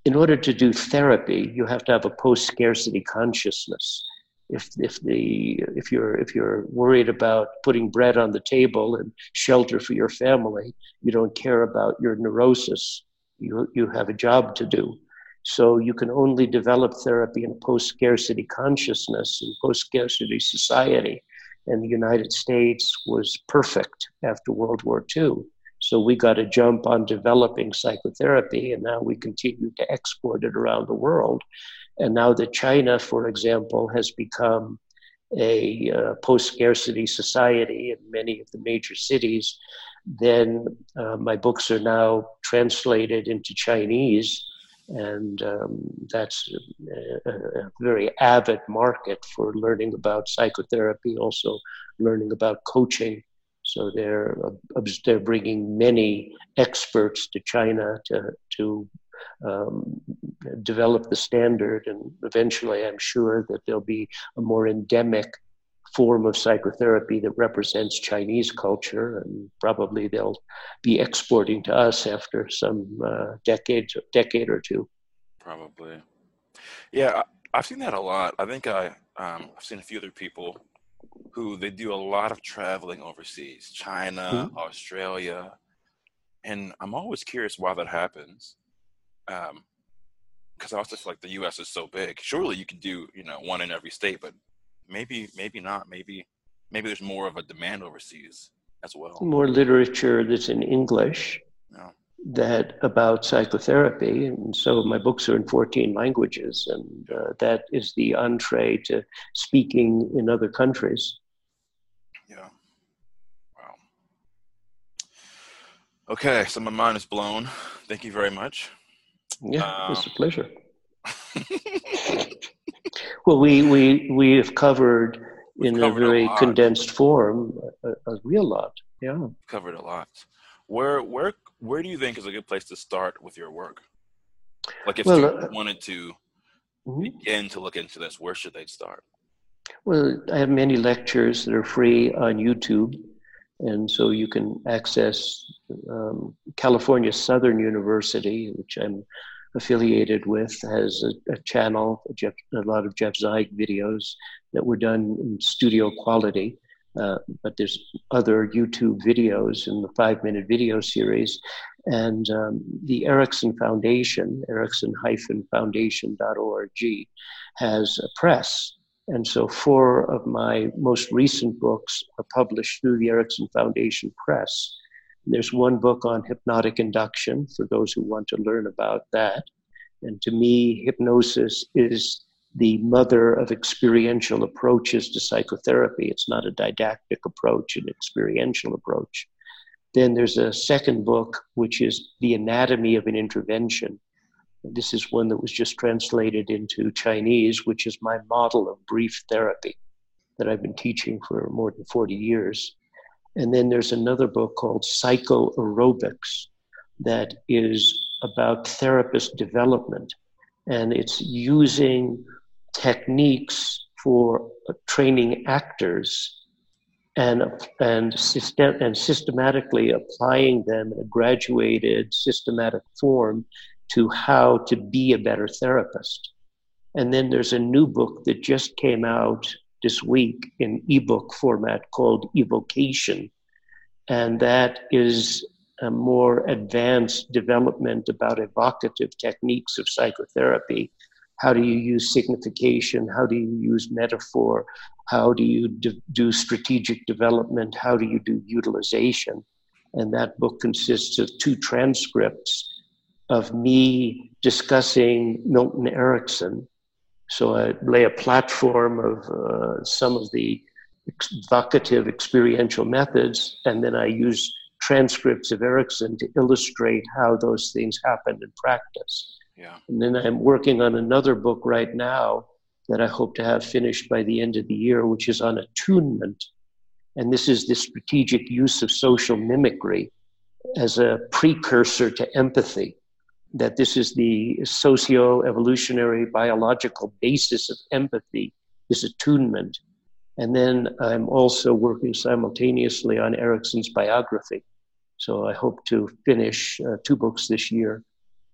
in order to do therapy, you have to have a post scarcity consciousness if if the if you're if you're worried about putting bread on the table and shelter for your family, you don't care about your neurosis. You you have a job to do. So you can only develop therapy in post scarcity consciousness and post scarcity society. And the United States was perfect after World War II. So we got a jump on developing psychotherapy, and now we continue to export it around the world. And now that China, for example, has become a uh, post scarcity society in many of the major cities, then uh, my books are now translated into Chinese. And um, that's a, a, very avid market for learning about psychotherapy, also learning about coaching. So they're uh, they're bringing many experts to China to to um, develop the standard, and eventually, I'm sure that there'll be a more endemic form of psychotherapy that represents Chinese culture, and probably they'll be exporting to us after some uh, decade decade or two. Probably, yeah. I've seen that a lot. I think I um, I've seen a few other people who they do a lot of traveling overseas, China, mm-hmm. Australia, and I'm always curious why that happens um, because I also feel like the U.S. is so big. Surely you could do you know one in every state, but maybe maybe not. Maybe maybe there's more of a demand overseas as well. More literature that's in English. Yeah. That about psychotherapy, and so my books are in 14 languages, and uh, that is the entree to speaking in other countries. Yeah. Wow. Okay, so my mind is blown. Thank you very much. Yeah, um, it's a pleasure. well, we we we have covered in covered a very a condensed form a, a, real lot. Yeah, covered a lot. Where where where do you think is a good place to start with your work? Like if well, you uh, wanted to mm-hmm. begin to look into this, where should they start? Well, I have many lectures that are free on YouTube, and so you can access um, California Southern University, which I'm affiliated with, has a, a channel, a, Jeff, a, lot of Jeff Zeig videos that were done in studio quality. Uh, but there's other YouTube videos in the five minute video series. And um, the Erickson Foundation, erickson-foundation.org, has a press. And so four of my most recent books are published through the Erickson Foundation Press. There's one book on hypnotic induction for those who want to learn about that. And to me, hypnosis is the mother of experiential approaches to psychotherapy. It's not a didactic approach, an experiential approach. Then there's a second book, which is The Anatomy of an Intervention. This is one that was just translated into Chinese, which is my model of brief therapy that I've been teaching for more than 40 years. And then there's another book called Psychoaerobics that is about therapist development. And it's using techniques for training actors and, and, system, and systematically applying them in a graduated, systematic form to how to be a better therapist. And then there's a new book that just came out this week in ebook format called Evocation. And that is a more advanced development about evocative techniques of psychotherapy. How do you use signification? How do you use metaphor? How do you do strategic development? How do you do utilization? And that book consists of two transcripts of me discussing Milton Erickson. So I lay a platform of uh, some of the evocative experiential methods, and then I use transcripts of Erickson to illustrate how those things happen in practice. Yeah. And then I'm working on another book right now that I hope to have finished by the end of the year, which is on attunement. And this is the strategic use of social mimicry as a precursor to empathy. That this is the socio evolutionary biological basis of empathy, is attunement. And then I'm also working simultaneously on Erickson's biography. So I hope to finish uh, two books this year,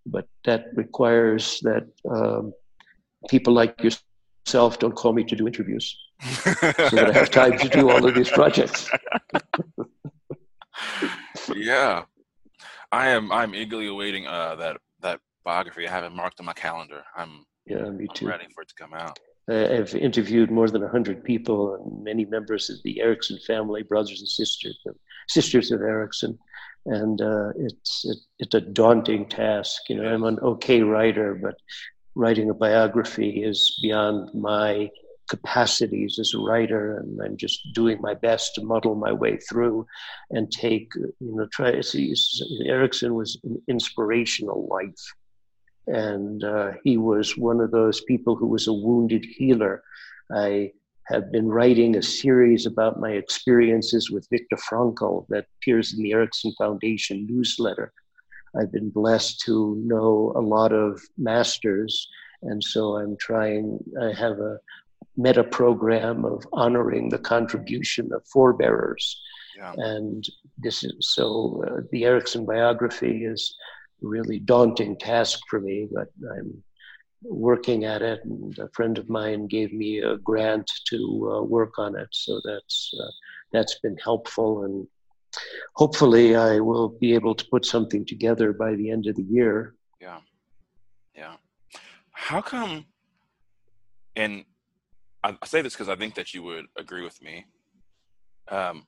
but that requires that um, people like yourself don't call me to do interviews so that I have time to do all of these projects. yeah, I am. I'm eagerly awaiting uh, that that biography. I have it marked on my calendar. I'm yeah, me too. I'm ready for it to come out. I've interviewed more than 100 people and many members of the Erickson family, brothers and sisters, sisters of Erickson. And uh, it's, it, it's a daunting task. You know, I'm an okay writer, but writing a biography is beyond my capacities as a writer. And I'm just doing my best to muddle my way through and take, you know, try see. Erickson was an inspirational life and uh, he was one of those people who was a wounded healer. I have been writing a series about my experiences with Viktor Frankl that appears in the Erickson Foundation newsletter. I've been blessed to know a lot of masters, and so I'm trying, I have a meta program of honoring the contribution of forebearers. Yeah. And this is so uh, the Erickson biography is a really daunting task for me, but I'm working at it. And a friend of mine gave me a grant to uh, work on it, so that's uh, that's been helpful. And hopefully, I will be able to put something together by the end of the year. Yeah, yeah. How come? And I, I say this because I think that you would agree with me. Um,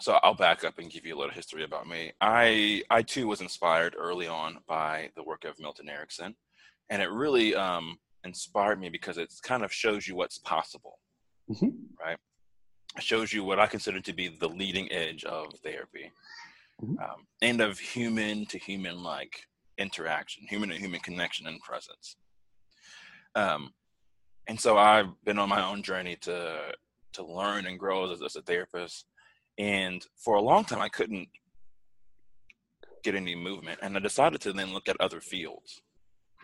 so I'll back up and give you a little history about me. I I too was inspired early on by the work of Milton Erickson, and it really um, inspired me because it kind of shows you what's possible, mm-hmm. right? It shows you what I consider to be the leading edge of therapy, mm-hmm. um, and of human to human like interaction, human to human connection and presence. Um, and so I've been on my own journey to to learn and grow as, as a therapist and for a long time, I couldn't get any movement. And I decided to then look at other fields.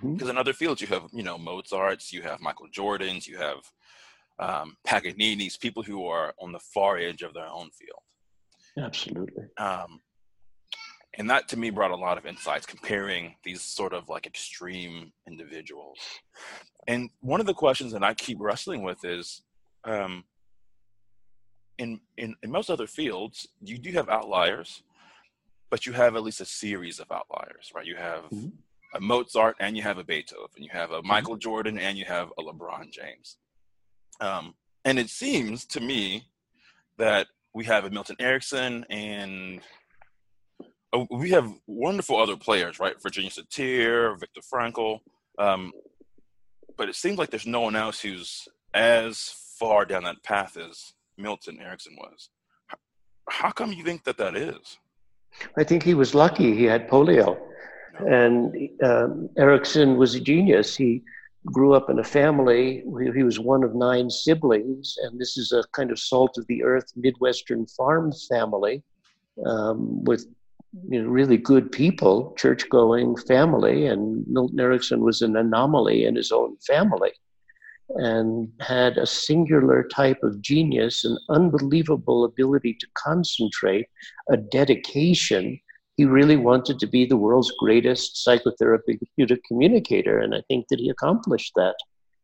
Because mm-hmm. in other fields, you have, you know, Mozart's, you have Michael Jordan's, you have um, Paganini's, people who are on the far edge of their own field. Absolutely. Um, and that to me brought a lot of insights comparing these sort of like extreme individuals. And one of the questions that I keep wrestling with is um, in, in, in most other fields, you do have outliers, but you have at least a series of outliers, right? You have mm-hmm. a Mozart and you have a Beethoven, you have a mm-hmm. Michael Jordan and you have a LeBron James. Um, and it seems to me that we have a Milton Erickson and uh, we have wonderful other players, right? Virginia Satir, Viktor Frankl. Um, but it seems like there's no one else who's as far down that path as Milton Erickson was. How come you think that that is? I think he was lucky. He had polio. And um, Erickson was a genius. He grew up in a family. He was one of nine siblings, and this is a kind of salt of the earth Midwestern farm family um, with you know, really good people, church going family. And Milton Erickson was an anomaly in his own family and had a singular type of genius, an unbelievable ability to concentrate, a dedication. He really wanted to be the world's greatest psychotherapeutic communicator, and I think that he accomplished that.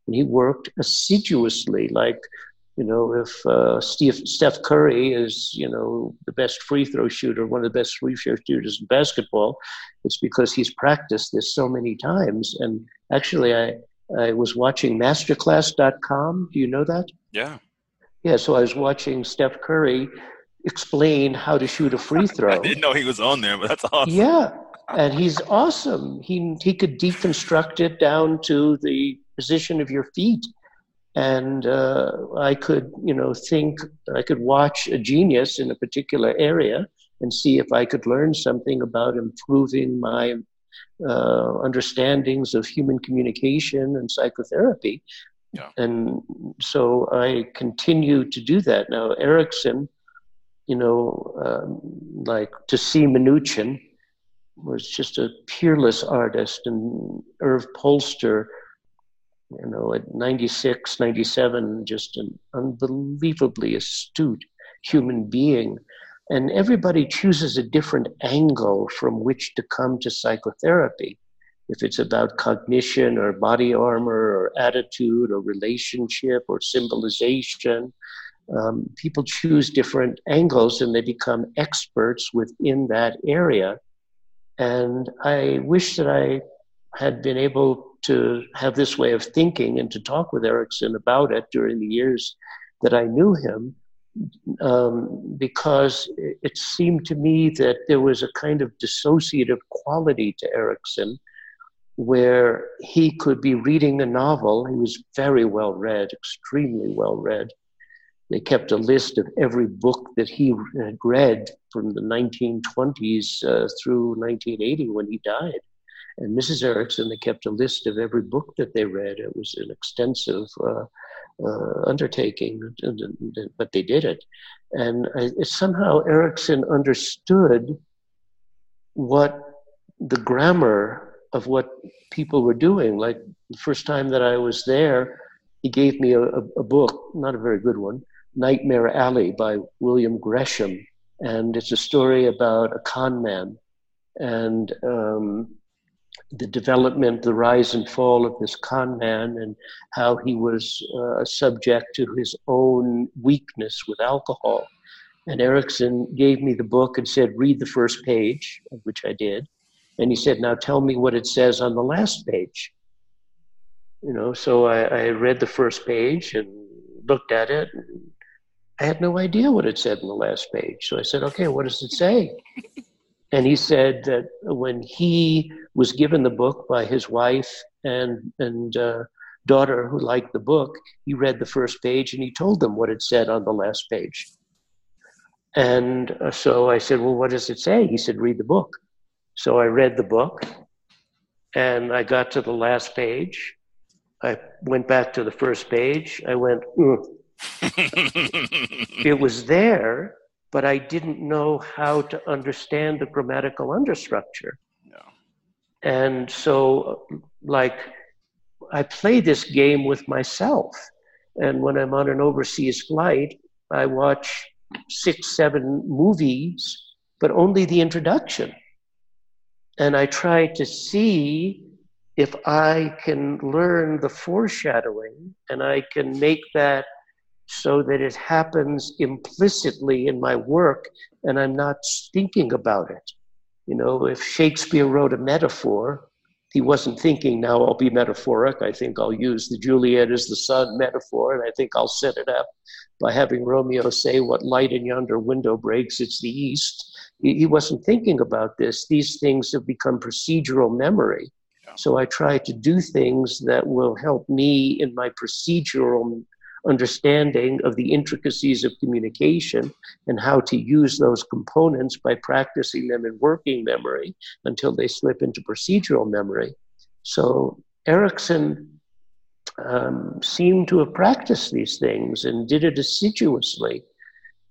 And he worked assiduously, like you know, if uh, Steve, Steph Curry is, you know, the best free throw shooter, one of the best free throw shooters in basketball, it's because he's practiced this so many times. And actually, I, I was watching masterclass.com. Do you know that? Yeah. Yeah, so I was watching Steph Curry explain how to shoot a free throw. I didn't know he was on there, but that's awesome. Yeah, and he's awesome. He he could deconstruct it down to the position of your feet, and uh, I could you know think I could watch a genius in a particular area and see if I could learn something about improving my uh, understandings of human communication and psychotherapy. Yeah. And so I continue to do that. Now, Erickson, you know, um, like to see Minuchin was just a peerless artist, and Irv Polster, you know, at 96, 97, just an unbelievably astute human being and everybody chooses a different angle from which to come to psychotherapy. If it's about cognition or body armor or attitude or relationship or symbolization, um, people choose different angles and they become experts within that area. And I wish that I had been able to have this way of thinking and to talk with Erickson about it during the years that I knew him um, because it seemed to me that there was a kind of dissociative quality to Erickson where he could be reading a novel. He was very well read, extremely well read. They kept a list of every book that he had read from the 1920s uh, through 1980 when he died. And Mrs. Erickson, they kept a list of every book that they read. It was an extensive uh, uh, undertaking, but they did it. And I, somehow Erickson understood what the grammar of what people were doing. Like the first time that I was there, he gave me a, a, book, not a very good one, Nightmare Alley by William Gresham. And it's a story about a con man. And um, the development, the rise and fall of this con man, and how he was uh, subject to his own weakness with alcohol. And Erickson gave me the book and said, Read the first page, which I did. And he said, Now tell me what it says on the last page. You know, so I, I read the first page and looked at it. I had no idea what it said in the last page. So I said, Okay, what does it say? And he said that when he was given the book by his wife and, and uh, daughter who liked the book, he read the first page and he told them what it said on the last page. And uh, so I said, Well, what does it say? He said, Read the book. So I read the book and I got to the last page. I went back to the first page. I went, it was there, but I didn't know how to understand the grammatical understructure. And so, like, I play this game with myself. And when I'm on an overseas flight, I watch six, seven movies, but only the introduction. And I try to see if I can learn the foreshadowing and I can make that so that it happens implicitly in my work and I'm not thinking about it. You know, if Shakespeare wrote a metaphor, he wasn't thinking, now I'll be metaphoric. I think I'll use the Juliet as the sun metaphor, and I think I'll set it up by having Romeo say, What light in yonder window breaks? It's the east. He wasn't thinking about this. These things have become procedural memory. So I try to do things that will help me in my procedural understanding of the intricacies of communication and how to use those components by practicing them in working memory until they slip into procedural memory. So Erickson um, seemed to have practiced these things and did it assiduously.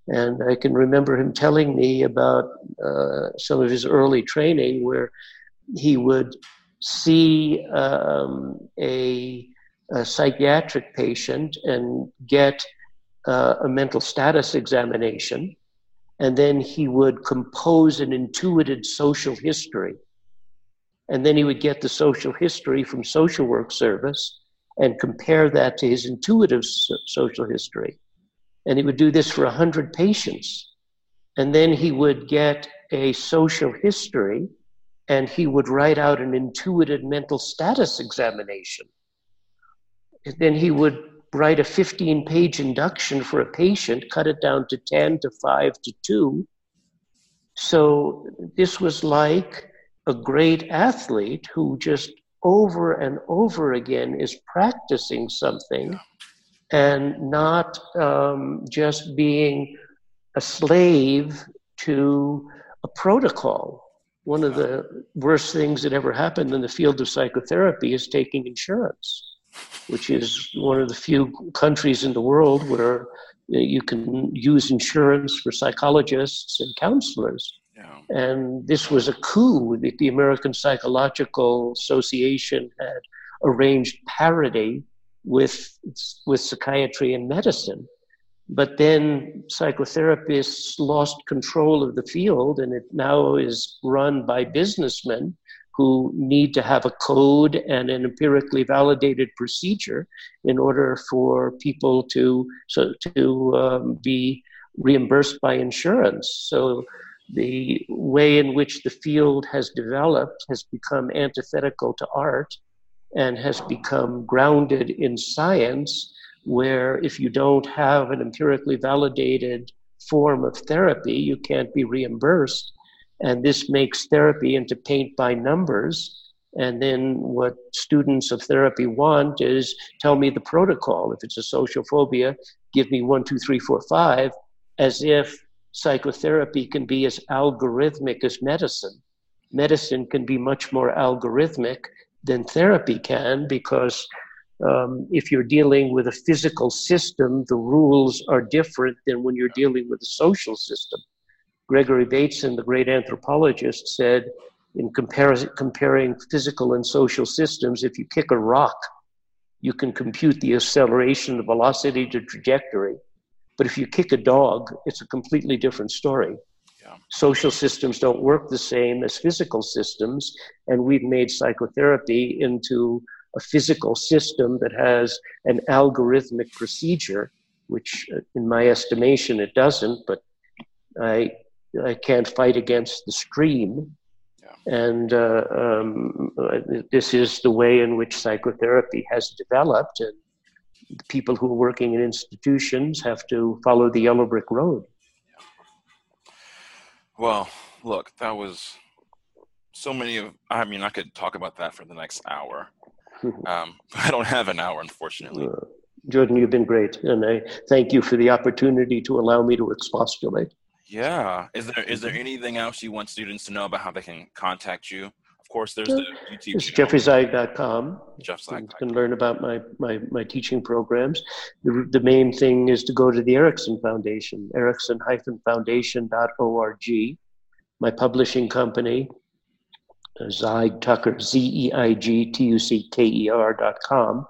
And I can remember him telling me about uh, some of his early training where he would see um, a a psychiatric patient and get uh, a mental status examination, and then he would compose an intuited social history. And then he would get the social history from social work service and compare that to his intuitive social history. And he would do this for 100 patients. And then he would get a social history and he would write out an intuited mental status examination then he would write a 15 page induction for a patient, cut it down to 10 to 5 to 2. So this was like a great athlete who just over and over again is practicing something and not um, just being a slave to a protocol. One of the worst things that ever happened in the field of psychotherapy is taking insurance which is one of the few countries in the world where uh, you can use insurance for psychologists and counselors. Yeah. And this was a coup that the American Psychological Association had arranged parity with, with psychiatry and medicine. But then psychotherapists lost control of the field, and it now is run by businessmen who need to have a code and an empirically validated procedure in order for people to so to um, be reimbursed by insurance. So the way in which the field has developed has become antithetical to art and has become grounded in science where if you don't have an empirically validated form of therapy you can't be reimbursed and this makes therapy into paint by numbers. And then what students of therapy want is tell me the protocol. If it's a social phobia, give me one, two, three, four, five, as if psychotherapy can be as algorithmic as medicine. Medicine can be much more algorithmic than therapy can because um, if you're dealing with a physical system, the rules are different than when you're dealing with a social system. Gregory Bateson, the great anthropologist, said in compar- comparing physical and social systems, if you kick a rock, you can compute the acceleration, the velocity, the trajectory. But if you kick a dog, it's a completely different story. Yeah. Social systems don't work the same as physical systems, and we've made psychotherapy into a physical system that has an algorithmic procedure, which, uh, in my estimation, it doesn't. But I I can't fight against the stream. Yeah. And uh, um, this is the way in which psychotherapy has developed. And the people who are working in institutions have to follow the yellow brick road. Yeah. Well, look, that was so many of, I mean, I could talk about that for the next hour. um, I don't have an hour, unfortunately. Uh, Jordan, you've been great. And I thank you for the opportunity to allow me to expostulate. Yeah. Is there is there mm-hmm. anything else you want students to know about how they can contact you? Of course, there's the YouTube. It's jeffreyzeig.com. Jeffzeig. You can learn about my, my, my teaching programs. The, the main thing is to go to the Erickson Foundation, erickson-foundation.org. My publishing company, Zeig Tucker, Z-E-I-G-T-U-C-K-E-R dot com.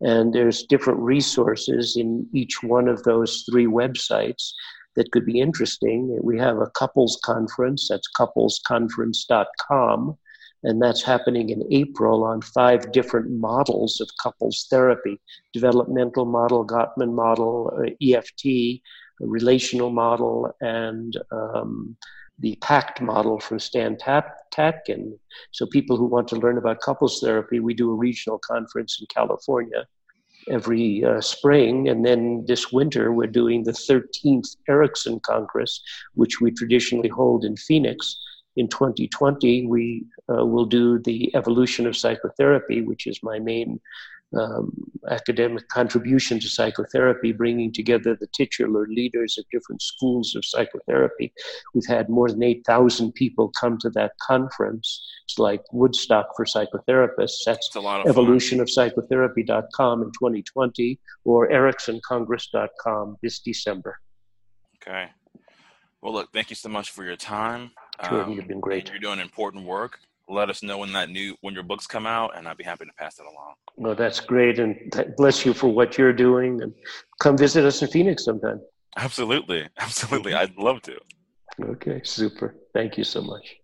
And there's different resources in each one of those three websites that could be interesting. We have a couples conference, that's couplesconference.com, and that's happening in April on five different models of couples therapy developmental model, Gottman model, uh, EFT, relational model, and um, the PACT model from Stan Tatkin. So, people who want to learn about couples therapy, we do a regional conference in California every uh, spring. And then this winter, we're doing the 13th Erickson Congress, which we traditionally hold in Phoenix in 2020, we uh, will do the evolution of psychotherapy, which is my main um, academic contribution to psychotherapy, bringing together the titular leaders of different schools of psychotherapy. We've had more than 8,000 people come to that conference. It's like Woodstock for psychotherapists. That's a lot of evolutionofpsychotherapy.com in 2020 or ericksoncongress.com this December. Okay. Well, look, thank you so much for your time. Sure, um, you've been great. You're doing important work. Let us know when that new when your books come out, and I'd be happy to pass it along. Well, that's great, and bless you for what you're doing. And come visit us in Phoenix sometime. Absolutely, absolutely. I'd love to. Okay, super. Thank you so much.